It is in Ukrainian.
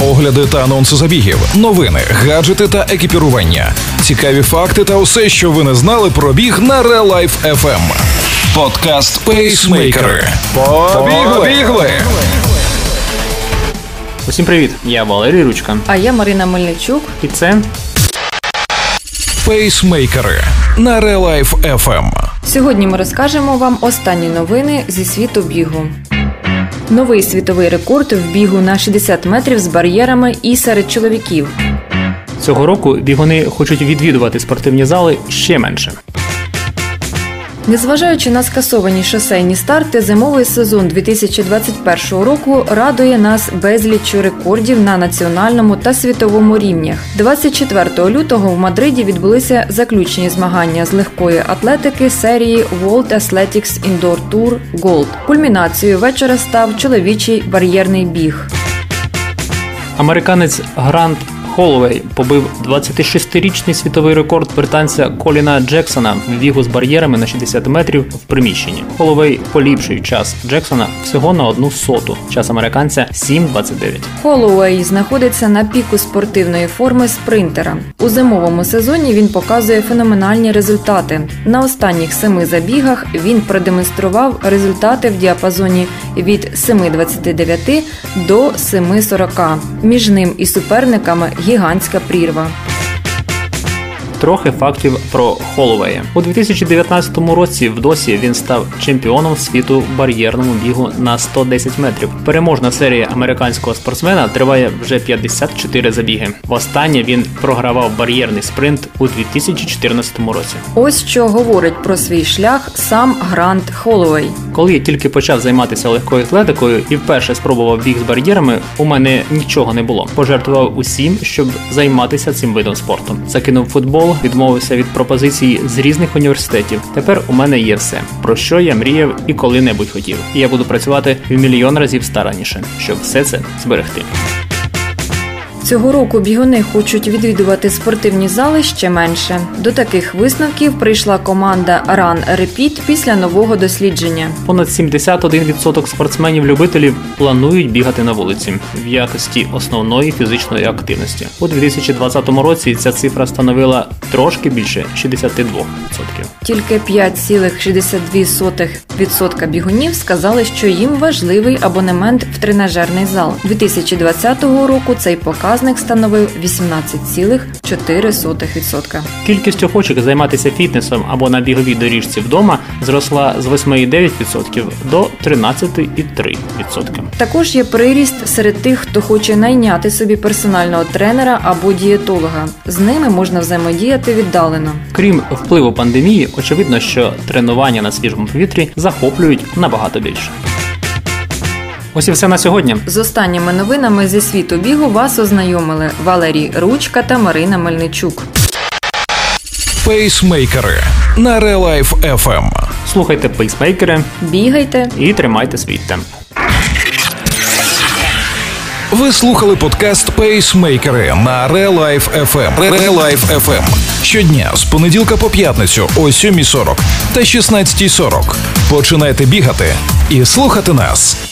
огляди та анонси забігів, новини, гаджети та екіпірування, цікаві факти та усе, що ви не знали про біг на Real Life FM. Подкаст Пейсмейкери. Побігли! Усім привіт! Я Валерій Ручка. А я Марина Мельничук. І це Пейсмейкери на Real Life FM. Сьогодні ми розкажемо вам останні новини зі світу бігу. Новий світовий рекорд в бігу на 60 метрів з бар'єрами і серед чоловіків. цього року бігуни хочуть відвідувати спортивні зали ще менше. Незважаючи на скасовані шосейні старти, зимовий сезон 2021 року радує нас безліччю рекордів на національному та світовому рівнях. 24 лютого в Мадриді відбулися заключні змагання з легкої атлетики серії World Athletics Indoor Tour Gold. Кульмінацією вечора став чоловічий бар'єрний біг. Американець Грант Холлоуей побив 26-річний світовий рекорд британця Коліна Джексона в бігу з бар'єрами на 60 метрів в приміщенні. Холлоуей поліпшив час Джексона всього на одну соту. Час американця 7.29. Холлоуей знаходиться на піку спортивної форми спринтера. У зимовому сезоні він показує феноменальні результати. На останніх семи забігах він продемонстрував результати в діапазоні від 7.29 до 7.40. Між ним і суперниками гігантська прірва. Трохи фактів про Холлоуея. У 2019 році в досі він став чемпіоном світу в бар'єрному бігу на 110 метрів. Переможна серія американського спортсмена триває вже 54 забіги. Востаннє він програвав бар'єрний спринт у 2014 році. Ось що говорить про свій шлях сам Грант Холлоуей. Коли я тільки почав займатися легкою атлетикою і вперше спробував біг з бар'єрами, у мене нічого не було. Пожертвував усім, щоб займатися цим видом спорту. Закинув футбол, відмовився від пропозицій з різних університетів. Тепер у мене є все, про що я мріяв і коли-небудь хотів. І я буду працювати в мільйон разів старанніше, щоб все це зберегти. Цього року бігуни хочуть відвідувати спортивні зали ще менше. До таких висновків прийшла команда Run Repeat після нового дослідження. Понад 71% спортсменів-любителів планують бігати на вулиці в якості основної фізичної активності. У 2020 році ця цифра становила трошки більше 62%. Тільки 5,62% бігунів сказали, що їм важливий абонемент в тренажерний зал. 2020 року цей показник становив 18,4%. Кількість охочих займатися фітнесом або на біговій доріжці вдома зросла з 8,9% до 13,3%. Також є приріст серед тих, хто хоче найняти собі персонального тренера або дієтолога. З ними можна взаємодіяти віддалено. Крім впливу пандемії, очевидно, що тренування на свіжому повітрі захоплюють набагато більше. Ось і все на сьогодні. З останніми новинами зі світу бігу вас ознайомили Валерій Ручка та Марина Мельничук. Пейсмейкери на Real Life FM. Слухайте пейсмейкери Бігайте, і тримайте свій темп. Ви слухали подкаст Пейсмейкери на Real Life FM. Real FM. Щодня з понеділка по п'ятницю о 7.40 та 16.40. Починайте бігати і слухати нас.